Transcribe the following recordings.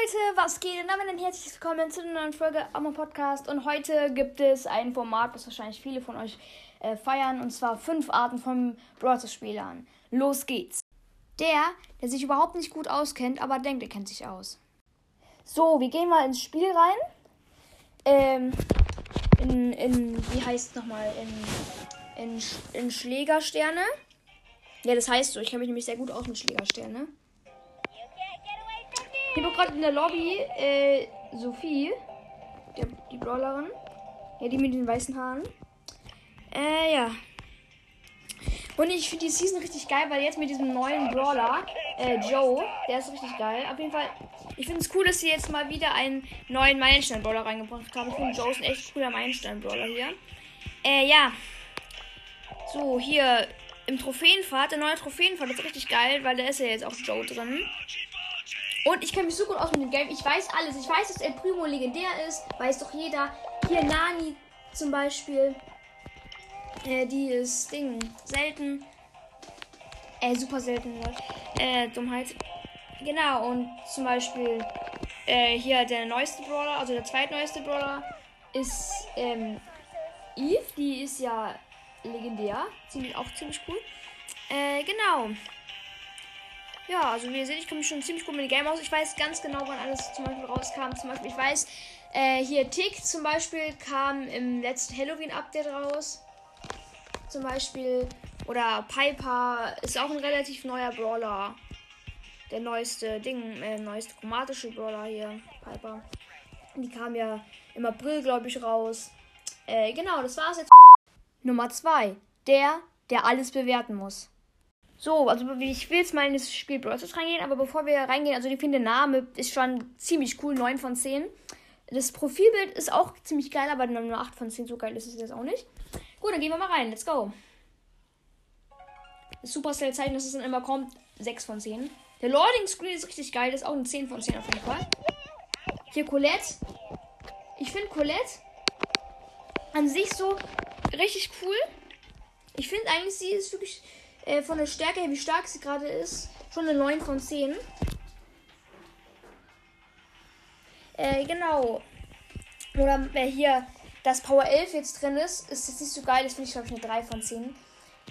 Leute, was geht? Und damit ein herzliches Willkommen zu einer neuen Folge am Podcast. Und heute gibt es ein Format, das wahrscheinlich viele von euch äh, feiern. Und zwar fünf Arten von Browser-Spielern. Los geht's. Der, der sich überhaupt nicht gut auskennt, aber denkt, er kennt sich aus. So, wir gehen mal ins Spiel rein. Ähm, in, in wie heißt es nochmal? In, in, in Schlägersterne. Ja, das heißt so. Ich kenne mich nämlich sehr gut aus mit Schlägersterne. Ich bin gerade in der Lobby äh, Sophie, die, die Brawlerin. Ja, die mit den weißen Haaren. Äh, ja. Und ich finde die Season richtig geil, weil jetzt mit diesem neuen Brawler, äh, Joe, der ist richtig geil. Auf jeden Fall, ich finde es cool, dass sie jetzt mal wieder einen neuen Meilenstein-Brawler reingebracht haben. Ich finde Joe ist ein echt cooler Meilenstein-Brawler hier. Äh, ja. So, hier im Trophäenpfad, der neue Trophäenpfad ist richtig geil, weil da ist ja jetzt auch Joe drin. Und ich kenne mich so gut aus mit dem Game. Ich weiß alles. Ich weiß, dass El Primo legendär ist. Weiß doch jeder. Hier Nani zum Beispiel. Äh, die ist Ding. Selten. Äh, super selten. Äh, Dummheit. Genau. Und zum Beispiel äh, hier der neueste Brawler, also der zweitneueste Brawler, ist ähm, Eve. Die ist ja legendär. Ziemlich, auch ziemlich cool. Äh, genau. Ja, also wie ihr seht, ich komme schon ziemlich gut mit dem Game aus. Ich weiß ganz genau, wann alles zum Beispiel rauskam. Zum Beispiel, ich weiß, äh, hier Tick zum Beispiel kam im letzten Halloween-Update raus. Zum Beispiel. Oder Piper ist auch ein relativ neuer Brawler. Der neueste Ding, äh, neueste chromatische Brawler hier, Piper. Die kam ja im April, glaube ich, raus. Äh, genau, das war's jetzt. Nummer 2. Der, der alles bewerten muss. So, also ich will jetzt mal in das Spiel Brawl reingehen, aber bevor wir reingehen, also ich finde der Name ist schon ziemlich cool, 9 von 10. Das Profilbild ist auch ziemlich geil, aber nur 8 von 10, so geil ist es jetzt auch nicht. Gut, dann gehen wir mal rein, let's go. Das Supercell-Zeichen, dass es dann immer kommt, 6 von 10. Der Loading Screen ist richtig geil, das ist auch ein 10 von 10 auf jeden Fall. Hier Colette. Ich finde Colette an sich so richtig cool. Ich finde eigentlich, sie ist wirklich äh, von der Stärke her, wie stark sie gerade ist, schon eine 9 von 10. Äh, genau. Oder äh, hier das Power 11 jetzt drin ist, ist jetzt nicht so geil. Das finde ich, glaube ich, eine 3 von 10.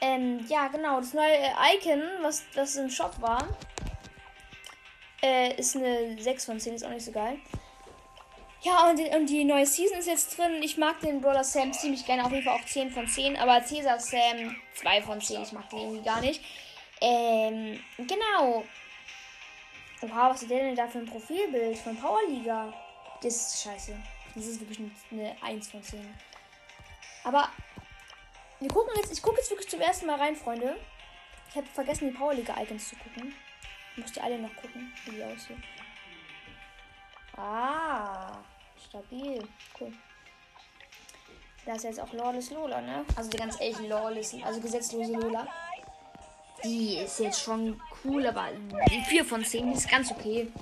Ähm, ja, genau. Das neue äh, Icon, was das im Shop war, äh, ist eine 6 von 10. Ist auch nicht so geil. Ja, und die, und die neue Season ist jetzt drin. Ich mag den Brawler Sam ziemlich gerne. Auf jeden Fall auch 10 von 10. Aber Caesar Sam 2 von 10. Ich mag den irgendwie gar nicht. Ähm, genau. Oha, was ist der denn da für ein Profilbild von Powerliga? Das ist scheiße. Das ist wirklich eine 1 von 10. Aber wir gucken jetzt, ich gucke jetzt wirklich zum ersten Mal rein, Freunde. Ich habe vergessen, die Powerliga-Icons zu gucken. Ich muss die alle noch gucken, wie die aussehen. Ah, stabil. Cool. Da ist jetzt auch Lawless Lola, ne? Also die ganz ehrlichen Lawless, also gesetzlose Lola. Die ist jetzt schon cool, aber die 4 von 10 ist ganz okay.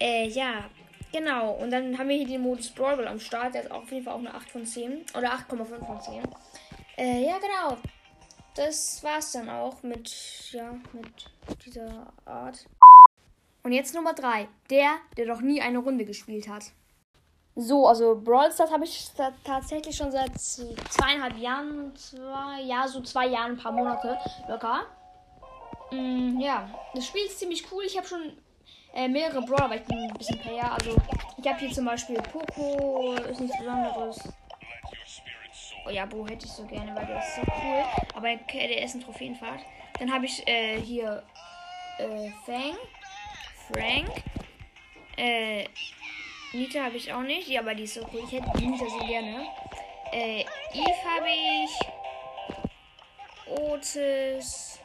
Äh, ja, genau. Und dann haben wir hier den Modus Brawl am Start. Der ist auf jeden Fall auch eine 8 von 10. Oder 8,5 von 10. Äh, ja, genau. Das war's dann auch mit, ja, mit dieser Art. Und jetzt Nummer 3. Der, der noch nie eine Runde gespielt hat. So, also Brawl Stars habe ich tatsächlich schon seit zweieinhalb Jahren, zwei, ja, so zwei Jahren, ein paar Monate locker. Mm, ja, das Spiel ist ziemlich cool. Ich habe schon äh, mehrere Brawler, weil ich bin ein bisschen Player. Also, ich habe hier zum Beispiel Poco, ist nichts Besonderes. Oh ja, Bo hätte ich so gerne, weil der ist so cool. Aber der ist ein Trophäenfahrt. Dann habe ich äh, hier äh, Fang. Frank. Äh, Nita habe ich auch nicht. Ja, aber die ist so cool. Ich hätte Nita so gerne. Äh, Eve habe ich. Otis.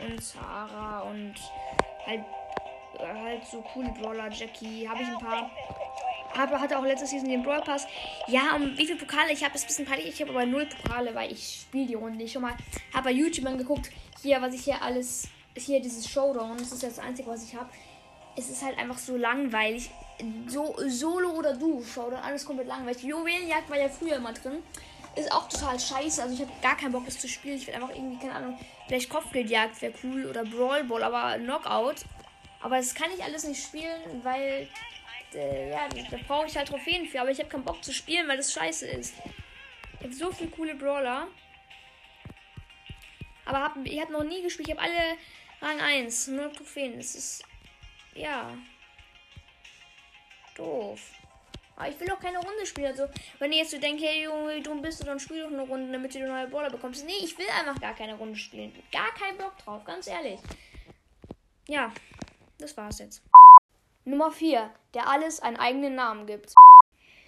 Und Sarah. Und halt, halt so coole Brawler. Jackie. Habe ich ein paar. Aber hatte auch letztes Season den Brawl Pass. Ja, um wie viele Pokale ich habe, ist ein bisschen peinlich. Ich habe aber null Pokale, weil ich spiele die Runde nicht. Schon mal habe bei YouTube angeguckt, hier, was ich hier alles. Hier dieses Showdown. Das ist das Einzige, was ich habe es ist halt einfach so langweilig. So, Solo oder du, schau dann alles komplett langweilig. Juwelenjagd war ja früher immer drin. Ist auch total scheiße. Also ich habe gar keinen Bock, das zu spielen. Ich will einfach irgendwie, keine Ahnung, vielleicht Kopfgeldjagd wäre cool oder Brawl Ball, aber Knockout. Aber das kann ich alles nicht spielen, weil äh, ja, da brauche ich halt Trophäen für, aber ich habe keinen Bock zu spielen, weil das scheiße ist. Ich habe so viele coole Brawler. Aber hab, ich habe noch nie gespielt. Ich habe alle Rang 1, nur Trophäen. Das ist, ja, doof. Aber ich will auch keine Runde spielen. Also, wenn ihr jetzt so denkt, hey Junge, wie dumm bist du, dann spiel doch eine Runde, damit du die neue Brawler bekommst. Nee, ich will einfach gar keine Runde spielen. Gar keinen Bock drauf, ganz ehrlich. Ja, das war's jetzt. Nummer 4. Der alles einen eigenen Namen gibt.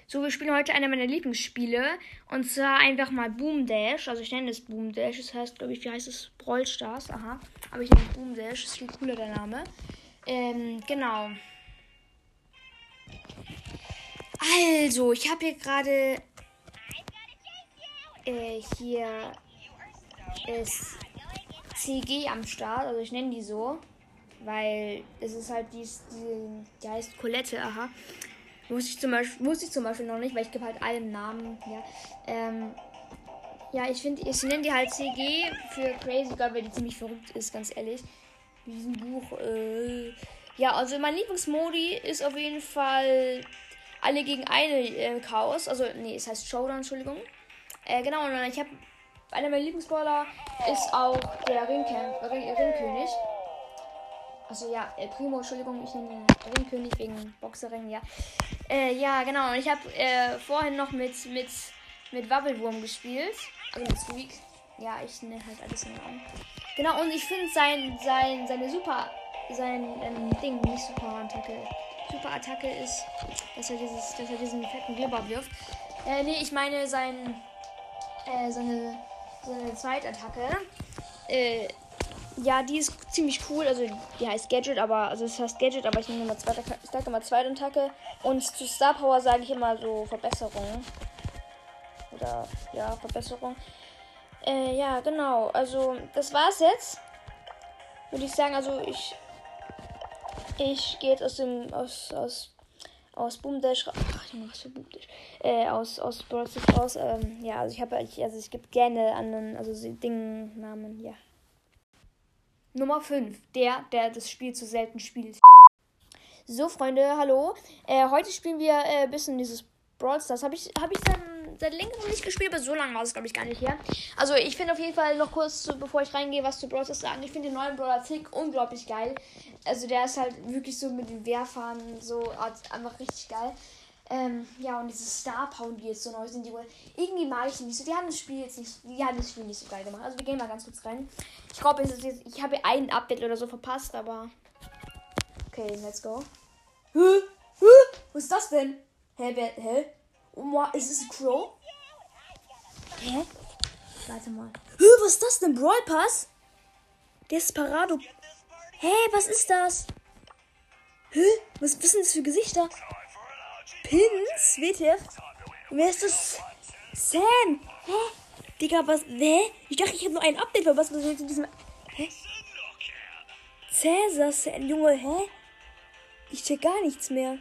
So, wir spielen heute einer meiner Lieblingsspiele. Und zwar einfach mal Boom Dash. Also ich nenne es Boom Dash. Das heißt, glaube ich, wie heißt es? Brawl Stars. Aha. Aber ich nenne es Boom Dash. Ist viel cooler der Name. Ähm, genau. Also, ich habe hier gerade äh, hier ist CG am Start. Also ich nenne die so. Weil es ist halt die, die, die heißt Colette, aha. Wusste ich zum Beispiel, wusste ich zum Beispiel noch nicht, weil ich gebe halt allen Namen, ja. Ähm, ja, ich finde, ich nenne die halt CG für Crazy Girl, weil die ziemlich verrückt ist, ganz ehrlich. Diesem Buch, äh. Ja, also mein Lieblingsmodi ist auf jeden Fall alle gegen eine äh, Chaos. Also, nee, es heißt Showdown, Entschuldigung. Äh, genau, und ich habe einer meiner Lieblingsbrawler ist auch der Ringkämpf, Ring, Ringkönig. Also ja, El Primo, Entschuldigung, ich nenne ihn Ringkönig wegen Boxerring, ja. Äh, ja, genau. Und ich habe äh, vorhin noch mit, mit, mit Wabbelwurm gespielt. Also mit Squeak. Ja, ich nenne halt alles in Namen. Genau, und ich finde sein, sein, seine super, sein ähm, Ding, nicht super Attacke. Super Attacke ist, dass er dieses, dass er diesen fetten Glibber wirft. Äh, nee, ich meine sein, äh, seine, seine Zweitattacke. Äh, ja, die ist ziemlich cool. Also die heißt Gadget, aber also es heißt Gadget, aber ich nehme immer zweite, ich sage immer zweite Attacke. Und zu Star Power sage ich immer so Verbesserung. Oder ja, Verbesserung. Äh, ja, genau. Also das war's jetzt. Würde ich sagen, also ich. Ich gehe jetzt aus dem. aus. aus. aus Boom Dash. Ach, was für Boom. Äh, aus, aus Brawl raus. Ähm, ja, also ich habe ich, also ich gebe gerne anderen, also Dingen Namen, ja. Nummer 5. Der, der das Spiel zu selten spielt. So, Freunde, hallo. Äh, heute spielen wir ein äh, bisschen dieses Brawl Stars. Habe ich, hab ich dann seit längerem nicht gespielt, aber so lange war es, glaube ich, gar nicht her. Also, ich finde auf jeden Fall noch kurz, bevor ich reingehe, was zu Brawl sagen. Ich finde den neuen Brawler Tick unglaublich geil. Also, der ist halt wirklich so mit den Werfern so einfach richtig geil. Ähm, ja, und diese Star Power, die jetzt so neu sind, die wohl. Irgendwie mag ich nicht so. Die haben das Spiel jetzt nicht, die haben das Spiel nicht so geil gemacht. Also wir gehen mal ganz kurz rein. Ich glaube, ich habe ein Update oder so verpasst, aber. Okay, let's go. Hä? Hä? Was ist das denn? Hä, wer, hä? Oh, ist es Crow? Hä? Warte mal. Hä, was ist das denn? Brawl Pass? Desperado. Hä, was ist das? Hä? Was, was sind das für Gesichter? Pins? WTF? Wer ist das? Sam! Hä? Digga, was? Hä? Ich dachte, ich habe nur ein Update verpasst. Was ist in diesem. Hä? Cäsar, Sam, Junge, hä? Ich check gar nichts mehr.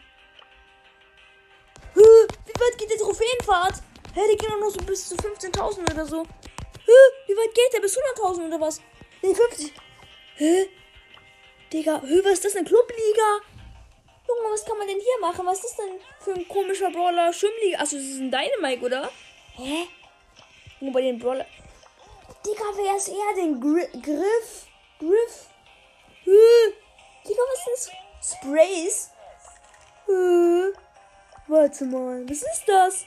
Hä? Wie weit geht der Trophäenfahrt? Hä, die gehen doch noch so bis zu 15.000 oder so. Hä? Wie weit geht der? Bis 100.000 oder was? Nee, 50. Hä? Digga, hä, was ist das? Eine Clubliga? Junge, was kann man denn hier machen? Was ist denn für ein komischer Brawler? Schwimmliga. Achso, das ist ein Dynamite, oder? Hä? Nur bei den Brawler. Digga, wer ist er denn? Gr Griff? Griff? Hä? Digga, was ist das? Sprays? Hä? Warte mal, was ist das?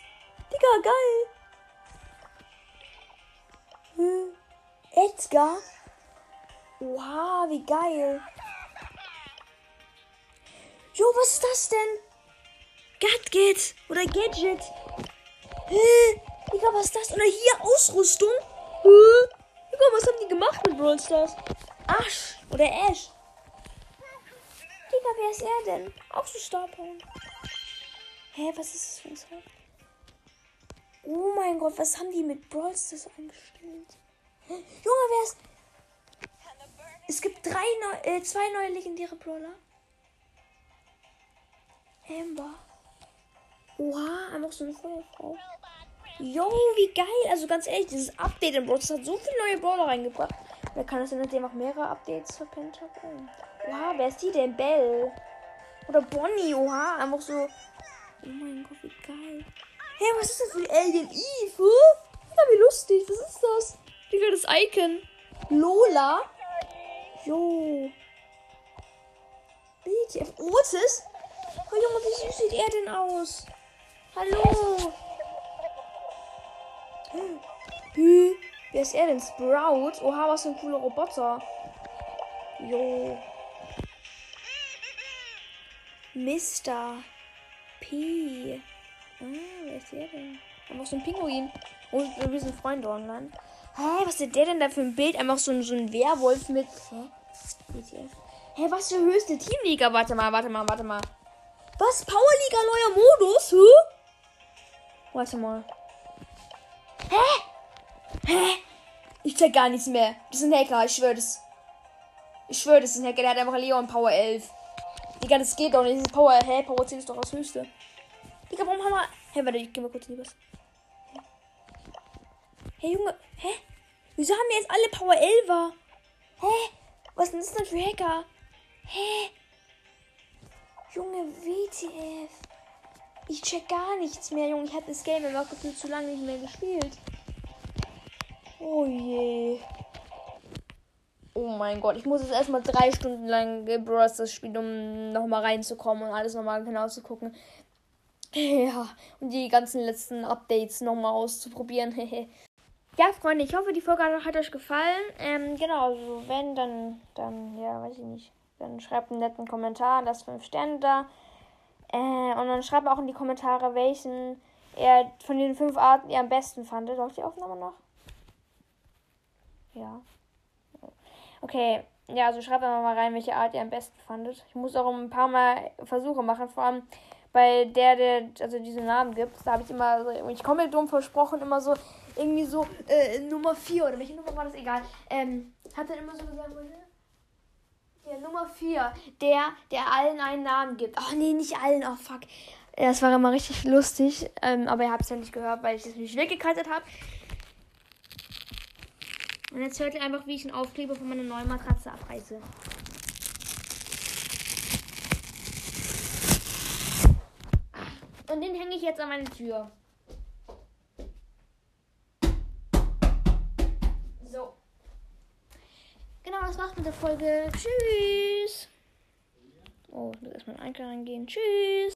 Digga, geil. Hä? Edgar? Wow, wie geil. Jo, was ist das denn? Gadget oder Gadget. Hä? Digga, was ist das? Oder hier Ausrüstung? Hä? Digga, was haben die gemacht mit Brawl Stars? Ash oder Ash. Digga, wer ist er denn? Auch so Star. Hä, was ist das für ein Zeug? Oh mein Gott, was haben die mit Brawl Stars angestellt? Junge, wer ist... Es gibt drei neu, äh, zwei neue legendäre Brawler. Amber. Oha, einfach so eine Feuerfrau. Jo, wie geil. Also ganz ehrlich, dieses Update im Bros hat so viele neue Brawler reingebracht. Wer kann es denn, der noch mehrere Updates verpennt hat? Oh. Oha, wer ist die denn? Bell. Oder Bonnie, oha. Einfach so. Oh mein Gott, wie geil. Hä, hey, was ist das für Alien Eve? Ja, wie lustig. Was ist das? Digga, das Icon. Lola. Jo. BTF. Otis? Oh Junge, wie süß sieht er denn aus? Hallo. Hü. Wer ist er denn? Sprout? Oha, was für ein cooler Roboter. Jo. Mr. P. Ah, wer ist der denn? Einfach so ein Pinguin. Oh, wir sind Freunde online. Hä, was ist der denn da für ein Bild? Einfach so ein, so ein Werwolf mit. Hä? Hä, was für höchste Teamliga? Warte mal, warte mal, warte mal. Was? Powerliga neuer Modus? Hä? Warte mal. Hä? Hä? Ich check gar nichts mehr. Das ist ein Hacker, ich schwöre das. Ich schwöre, das ist ein Hacker, der hat einfach Leon Power 11. Digga, das geht doch nicht. Das Power, hä? Power 10 ist doch das höchste. Digga, warum haben wir. Hä, warte, ich geh mal kurz in die was. Hey, Junge, hä? Wieso haben wir jetzt alle Power 11er? Hä? Was ist das denn für Hacker? Hä? Junge, WTF. Ich check gar nichts mehr, Junge. Ich habe das Game einfach gefühlt zu lange nicht mehr gespielt. Oh je. Oh mein Gott, ich muss jetzt erstmal drei Stunden lang Bros. das Spiel, um nochmal reinzukommen und alles nochmal genau zu gucken. Ja, und die ganzen letzten Updates nochmal auszuprobieren. ja, Freunde, ich hoffe, die Folge hat euch gefallen. Ähm, genau, also wenn, dann, dann, ja, weiß ich nicht. Dann schreibt einen netten Kommentar, lasst fünf Sterne da. Äh, und dann schreibt auch in die Kommentare, welchen er von den fünf Arten ihr am besten fandet. Läuft die Aufnahme noch? Ja. Okay, ja, also schreibt einfach mal rein, welche Art ihr am besten fandet. Ich muss auch ein paar Mal Versuche machen, vor allem bei der, der also diesen Namen gibt. Da habe ich immer so, ich komme mir dumm versprochen, immer so, irgendwie so, äh, Nummer 4 oder welche Nummer war das? Egal. Ähm, hat dann immer so gesagt, ja, Nummer 4, der, der allen einen Namen gibt. Ach nee, nicht allen, oh fuck. Das war immer richtig lustig, ähm, aber ihr habt es ja nicht gehört, weil ich das nicht weggekattet habe. Und jetzt hört ihr einfach, wie ich einen Aufkleber von meiner neuen Matratze abreiße. Und den hänge ich jetzt an meine Tür. So. Genau, das war's mit der Folge. Tschüss. Oh, erstmal in Einkel reingehen. Tschüss.